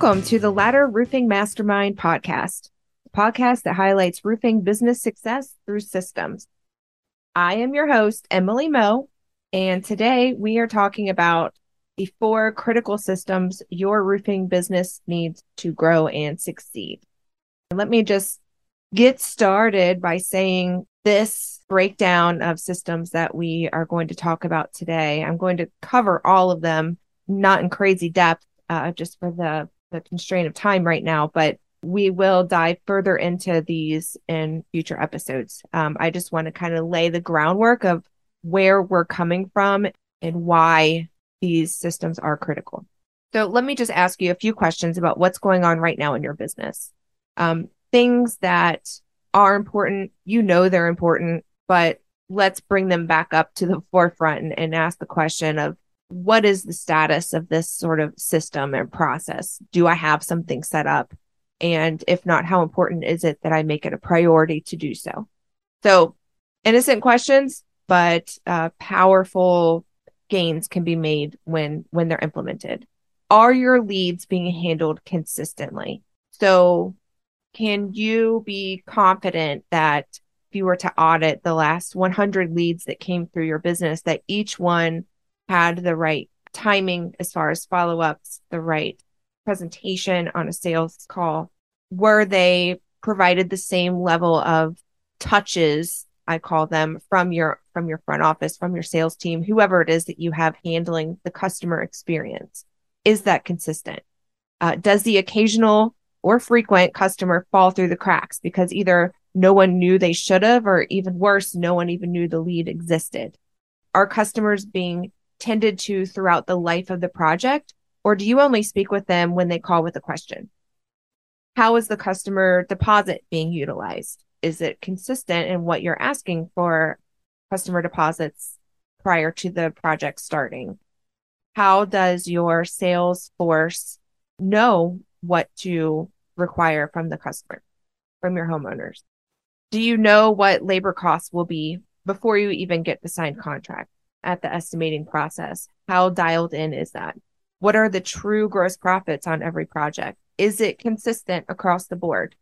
Welcome to the Ladder Roofing Mastermind podcast, a podcast that highlights roofing business success through systems. I am your host, Emily Mo, and today we are talking about the four critical systems your roofing business needs to grow and succeed. Let me just get started by saying this breakdown of systems that we are going to talk about today. I'm going to cover all of them, not in crazy depth, uh, just for the, the constraint of time right now, but we will dive further into these in future episodes. Um, I just want to kind of lay the groundwork of where we're coming from and why these systems are critical. So let me just ask you a few questions about what's going on right now in your business. Um, things that are important, you know they're important, but let's bring them back up to the forefront and, and ask the question of what is the status of this sort of system and process? Do I have something set up? And if not, how important is it that I make it a priority to do so? So, innocent questions, but uh, powerful gains can be made when when they're implemented. Are your leads being handled consistently? So, can you be confident that if you were to audit the last 100 leads that came through your business, that each one had the right timing as far as follow ups, the right presentation on a sales call? Were they provided the same level of touches, I call them, from your from your front office, from your sales team, whoever it is that you have handling the customer experience? Is that consistent? Uh, does the occasional or frequent customer fall through the cracks because either no one knew they should have, or even worse, no one even knew the lead existed? Are customers being tended to throughout the life of the project? Or do you only speak with them when they call with a question? How is the customer deposit being utilized? Is it consistent in what you're asking for customer deposits prior to the project starting? How does your sales force know what to require from the customer, from your homeowners? Do you know what labor costs will be before you even get the signed contract at the estimating process? How dialed in is that? What are the true gross profits on every project? Is it consistent across the board?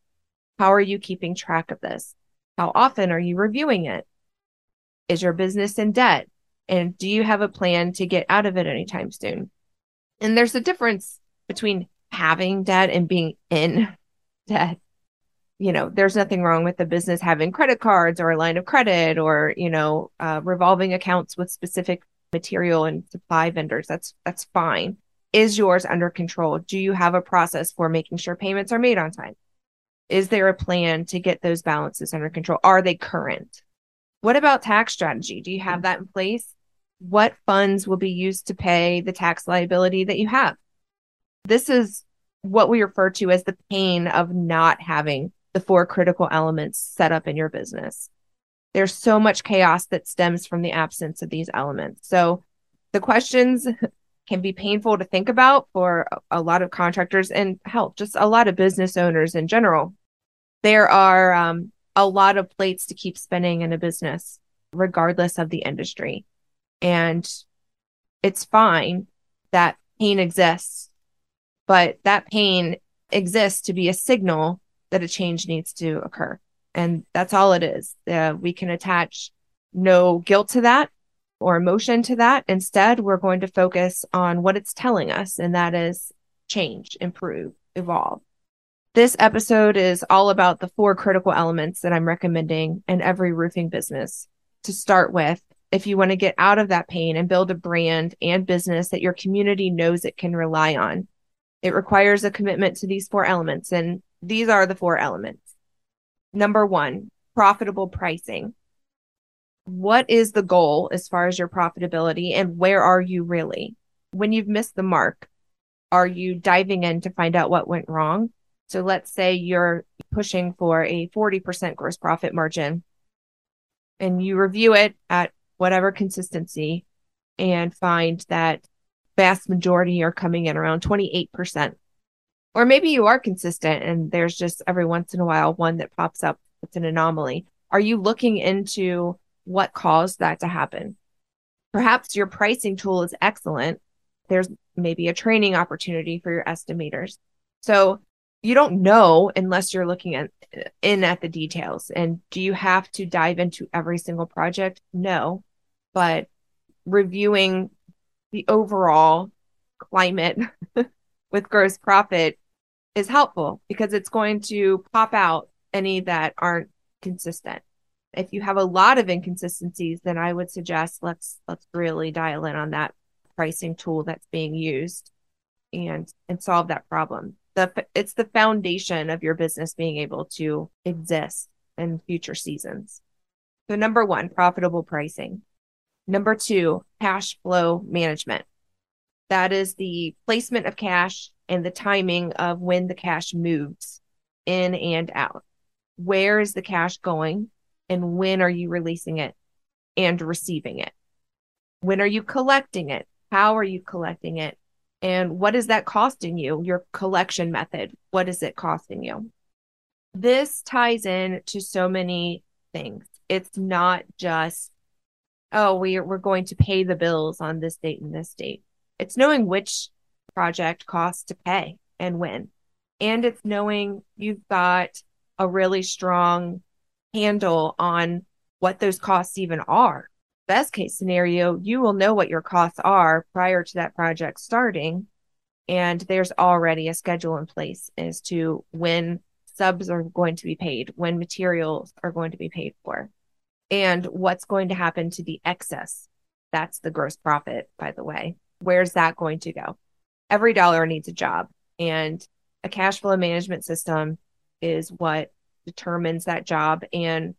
How are you keeping track of this? How often are you reviewing it? Is your business in debt? And do you have a plan to get out of it anytime soon? And there's a difference between having debt and being in debt. You know, there's nothing wrong with the business having credit cards or a line of credit or, you know, uh, revolving accounts with specific material and supply vendors. That's that's fine. Is yours under control? Do you have a process for making sure payments are made on time? Is there a plan to get those balances under control? Are they current? What about tax strategy? Do you have that in place? What funds will be used to pay the tax liability that you have? This is what we refer to as the pain of not having the four critical elements set up in your business. There's so much chaos that stems from the absence of these elements. So the questions can be painful to think about for a lot of contractors and help just a lot of business owners in general. There are um, a lot of plates to keep spinning in a business, regardless of the industry. And it's fine that pain exists but that pain exists to be a signal that a change needs to occur. And that's all it is. Uh, we can attach no guilt to that or emotion to that. Instead, we're going to focus on what it's telling us, and that is change, improve, evolve. This episode is all about the four critical elements that I'm recommending in every roofing business to start with. If you want to get out of that pain and build a brand and business that your community knows it can rely on, it requires a commitment to these four elements, and these are the four elements. Number one, profitable pricing. What is the goal as far as your profitability, and where are you really? When you've missed the mark, are you diving in to find out what went wrong? So let's say you're pushing for a 40% gross profit margin and you review it at whatever consistency and find that vast majority are coming in around 28%. Or maybe you are consistent and there's just every once in a while one that pops up that's an anomaly. Are you looking into what caused that to happen? Perhaps your pricing tool is excellent. There's maybe a training opportunity for your estimators. So you don't know unless you're looking at in at the details. And do you have to dive into every single project? No, but reviewing the overall climate with gross profit is helpful because it's going to pop out any that aren't consistent. If you have a lot of inconsistencies, then I would suggest let's let's really dial in on that pricing tool that's being used and and solve that problem. The it's the foundation of your business being able to exist in future seasons. So number 1, profitable pricing. Number 2, cash flow management. That is the placement of cash and the timing of when the cash moves in and out. Where is the cash going and when are you releasing it and receiving it? When are you collecting it? How are you collecting it? And what is that costing you? Your collection method, what is it costing you? This ties in to so many things. It's not just, oh, we, we're going to pay the bills on this date and this date. It's knowing which project costs to pay and when. And it's knowing you've got a really strong handle on what those costs even are. Best case scenario, you will know what your costs are prior to that project starting. And there's already a schedule in place as to when subs are going to be paid, when materials are going to be paid for, and what's going to happen to the excess. That's the gross profit, by the way. Where's that going to go? Every dollar needs a job, and a cash flow management system is what determines that job and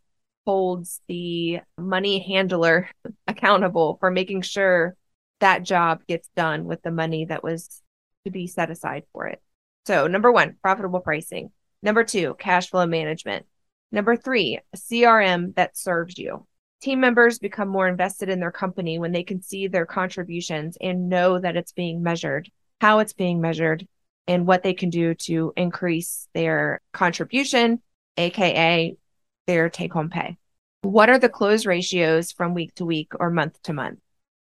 holds the money handler accountable for making sure that job gets done with the money that was to be set aside for it. So, number one, profitable pricing. Number two, cash flow management. Number three, CRM that serves you. Team members become more invested in their company when they can see their contributions and know that it's being measured, how it's being measured, and what they can do to increase their contribution aka their take home pay. What are the close ratios from week to week or month to month?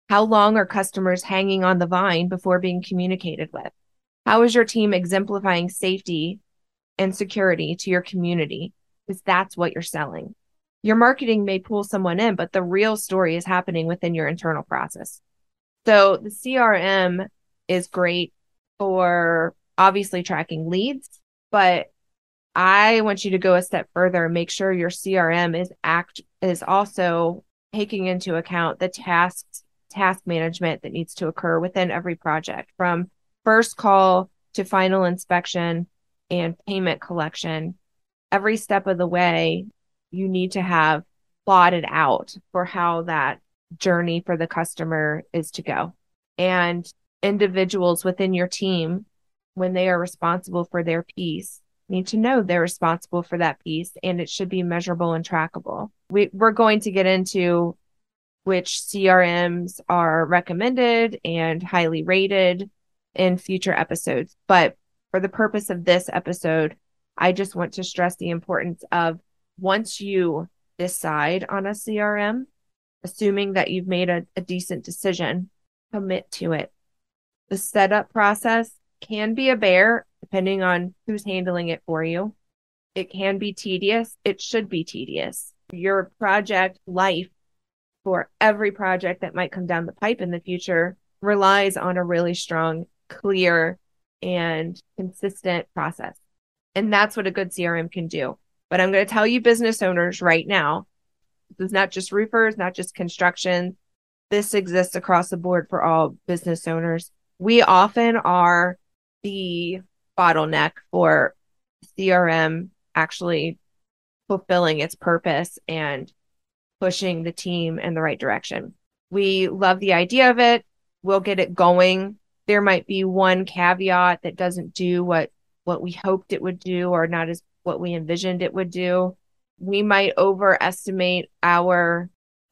How long are customers hanging on the vine before being communicated with? How is your team exemplifying safety and security to your community? Because that's what you're selling. Your marketing may pull someone in, but the real story is happening within your internal process. So the CRM is great for obviously tracking leads, but I want you to go a step further and make sure your CRM is act is also taking into account the tasks task management that needs to occur within every project from first call to final inspection and payment collection every step of the way you need to have plotted out for how that journey for the customer is to go and individuals within your team when they are responsible for their piece need to know they're responsible for that piece and it should be measurable and trackable. We, we're going to get into which CRMs are recommended and highly rated in future episodes. But for the purpose of this episode, I just want to stress the importance of once you decide on a CRM, assuming that you've made a, a decent decision, commit to it. The setup process can be a bear depending on who's handling it for you. It can be tedious. It should be tedious. Your project life for every project that might come down the pipe in the future relies on a really strong, clear, and consistent process. And that's what a good CRM can do. But I'm going to tell you, business owners, right now, this is not just roofers, not just construction. This exists across the board for all business owners. We often are the bottleneck for CRM actually fulfilling its purpose and pushing the team in the right direction. We love the idea of it. We'll get it going. There might be one caveat that doesn't do what what we hoped it would do or not as what we envisioned it would do. We might overestimate our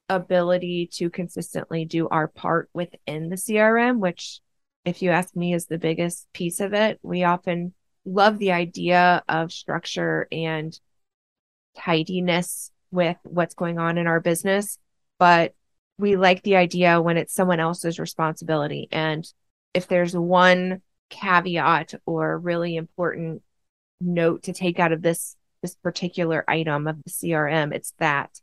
ability to consistently do our part within the CRM, which if you ask me, is the biggest piece of it. We often love the idea of structure and tidiness with what's going on in our business, but we like the idea when it's someone else's responsibility. And if there's one caveat or really important note to take out of this this particular item of the CRM. It's that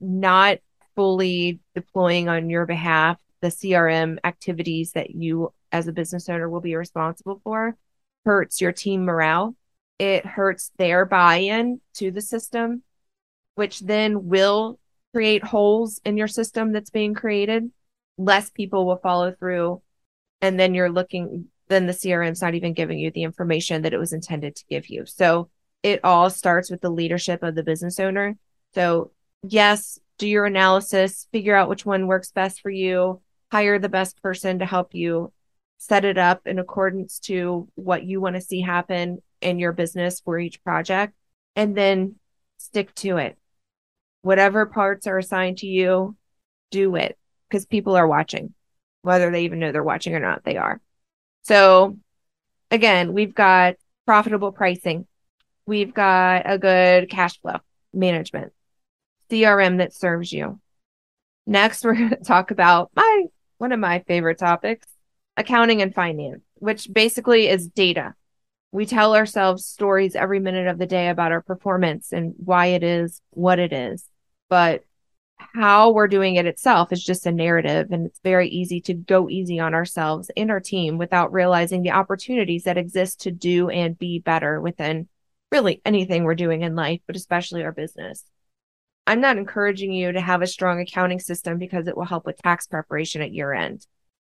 not fully deploying on your behalf the CRM activities that you as a business owner will be responsible for hurts your team morale. It hurts their buy-in to the system, which then will create holes in your system that's being created. Less people will follow through. And then you're looking, then the CRM's not even giving you the information that it was intended to give you. So it all starts with the leadership of the business owner. So, yes, do your analysis, figure out which one works best for you, hire the best person to help you set it up in accordance to what you want to see happen in your business for each project, and then stick to it. Whatever parts are assigned to you, do it because people are watching, whether they even know they're watching or not, they are. So, again, we've got profitable pricing We've got a good cash flow management, CRM that serves you. Next, we're going to talk about my one of my favorite topics, accounting and finance, which basically is data. We tell ourselves stories every minute of the day about our performance and why it is what it is. But how we're doing it itself is just a narrative and it's very easy to go easy on ourselves and our team without realizing the opportunities that exist to do and be better within really anything we're doing in life, but especially our business. I'm not encouraging you to have a strong accounting system because it will help with tax preparation at year end.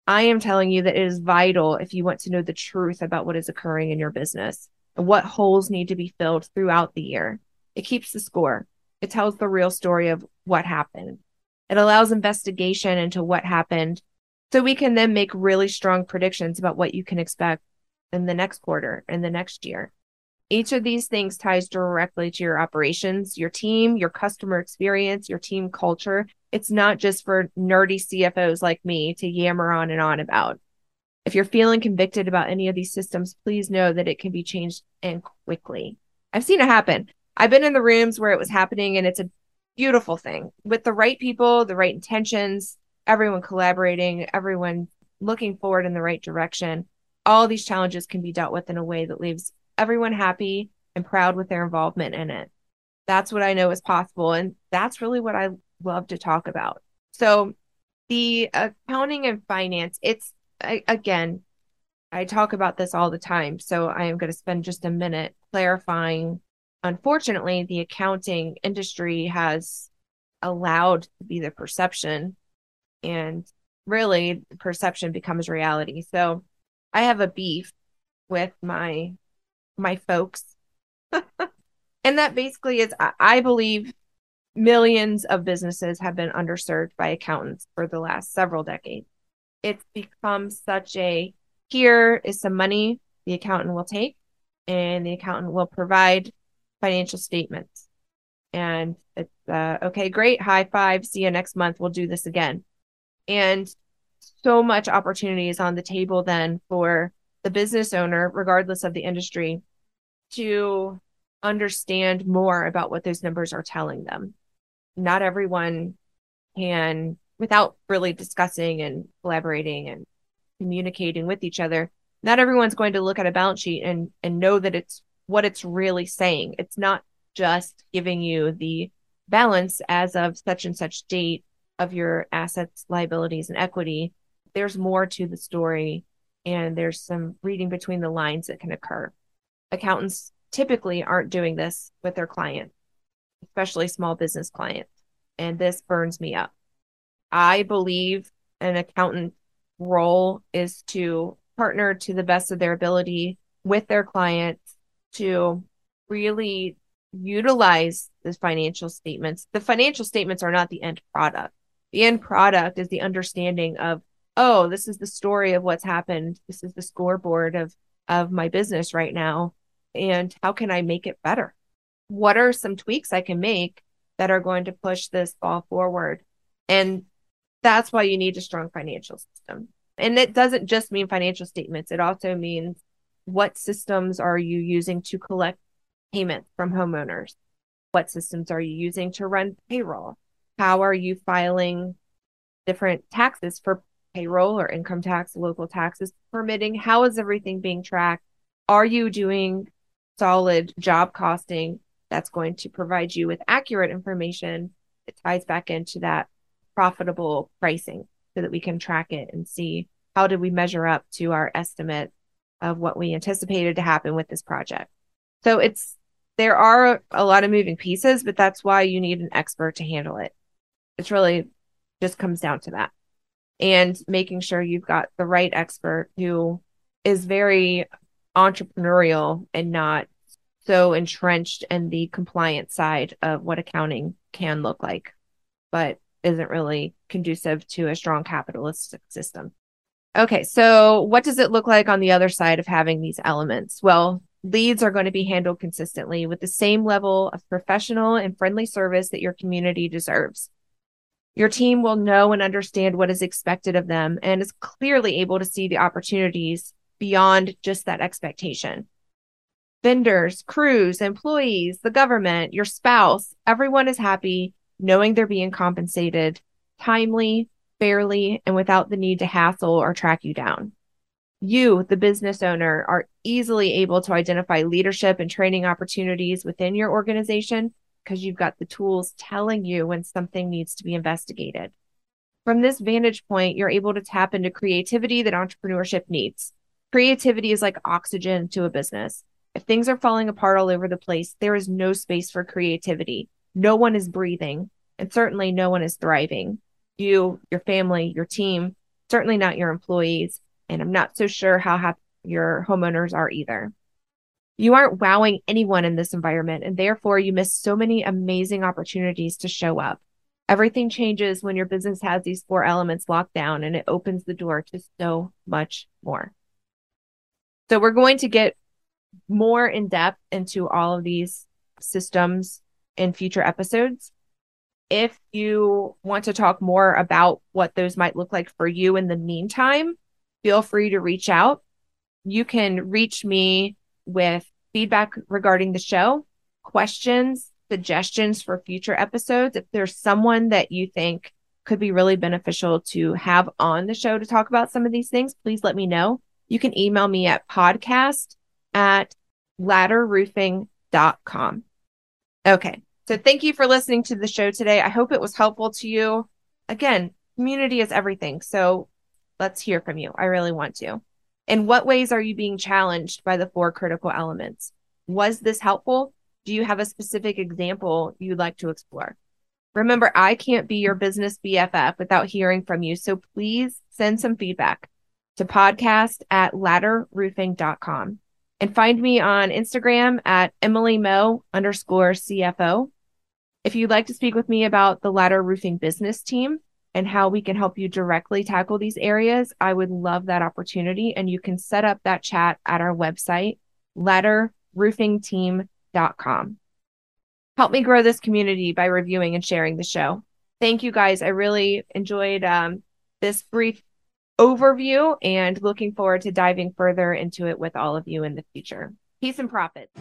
I am telling you that it is vital if you want to know the truth about what is occurring in your business and what holes need to be filled throughout the year. It keeps the score. It tells the real story of what happened. It allows investigation into what happened so we can then make really strong predictions about what you can expect in the next quarter and the next year. Each of these things ties directly to your operations, your team, your customer experience, your team culture. It's not just for nerdy CFOs like me to yammer on and on about. If you're feeling convicted about any of these systems, please know that it can be changed and quickly. I've seen it happen. I've been in the rooms where it was happening and it's a beautiful thing with the right people, the right intentions, everyone collaborating, everyone looking forward in the right direction. All these challenges can be dealt with in a way that leaves everyone happy and proud with their involvement in it. That's what I know is possible. And that's really what I love to talk about. So, the accounting and finance, it's I, again, I talk about this all the time. So, I am going to spend just a minute clarifying. Unfortunately, the accounting industry has allowed to be the perception, and really, the perception becomes reality. So, I have a beef with my my folks. and that basically is, I believe, millions of businesses have been underserved by accountants for the last several decades. It's become such a here is some money the accountant will take, and the accountant will provide financial statements. And it's uh, okay, great, high five, see you next month. We'll do this again. And so much opportunity is on the table then for the business owner, regardless of the industry, to understand more about what those numbers are telling them. Not everyone can, without really discussing and collaborating and communicating with each other, not everyone's going to look at a balance sheet and, and know that it's what it's really saying. It's not just giving you the balance as of such and such date of your assets, liabilities, and equity. There's more to the story, and there's some reading between the lines that can occur accountants typically aren't doing this with their clients, especially small business clients. And this burns me up. I believe an accountant role is to partner to the best of their ability with their clients to really utilize the financial statements. The financial statements are not the end product. The end product is the understanding of, oh, this is the story of what's happened. This is the scoreboard of of my business right now and how can I make it better? What are some tweaks I can make that are going to push this ball forward? And that's why you need a strong financial system. And it doesn't just mean financial statements, it also means what systems are you using to collect payments from homeowners? What systems are you using to run payroll? How are you filing different taxes for payroll or income tax, local taxes, permitting? How is everything being tracked? Are you doing solid job costing that's going to provide you with accurate information? that ties back into that profitable pricing so that we can track it and see how did we measure up to our estimate of what we anticipated to happen with this project. So it's there are a lot of moving pieces, but that's why you need an expert to handle it. It's really just comes down to that. And making sure you've got the right expert who is very entrepreneurial and not so entrenched in the compliance side of what accounting can look like, but isn't really conducive to a strong capitalistic system. Okay, so what does it look like on the other side of having these elements? Well, leads are going to be handled consistently with the same level of professional and friendly service that your community deserves. Your team will know and understand what is expected of them and is clearly able to see the opportunities beyond just that expectation. Vendors, crews, employees, the government, your spouse, everyone is happy knowing they're being compensated timely, fairly, and without the need to hassle or track you down. You, the business owner, are easily able to identify leadership and training opportunities within your organization because you've got the tools telling you when something needs to be investigated. From this vantage point, you're able to tap into creativity that entrepreneurship needs. Creativity is like oxygen to a business. If things are falling apart all over the place, there is no space for creativity. No one is breathing, and certainly no one is thriving. You, your family, your team, certainly not your employees. And I'm not so sure how happy your homeowners are either. You aren't wowing anyone in this environment, and therefore you miss so many amazing opportunities to show up. Everything changes when your business has these four elements locked down and it opens the door to so much more. So, we're going to get more in depth into all of these systems in future episodes. If you want to talk more about what those might look like for you in the meantime, feel free to reach out. You can reach me with feedback regarding the show, questions, suggestions for future episodes. If there's someone that you think could be really beneficial to have on the show to talk about some of these things, please let me know. You can email me at podcast at ladderroofing.com. Okay. So thank you for listening to the show today. I hope it was helpful to you. Again, community is everything. So let's hear from you. I really want to. In what ways are you being challenged by the four critical elements? Was this helpful? Do you have a specific example you'd like to explore? Remember, I can't be your business BFF without hearing from you. So please send some feedback to podcast at ladderroofing.com and find me on Instagram at Emily Mo underscore CFO. If you'd like to speak with me about the Ladder Roofing business team and how we can help you directly tackle these areas, I would love that opportunity. And you can set up that chat at our website, ladderroofingteam.com. Help me grow this community by reviewing and sharing the show. Thank you guys. I really enjoyed um, this brief overview and looking forward to diving further into it with all of you in the future. Peace and profits.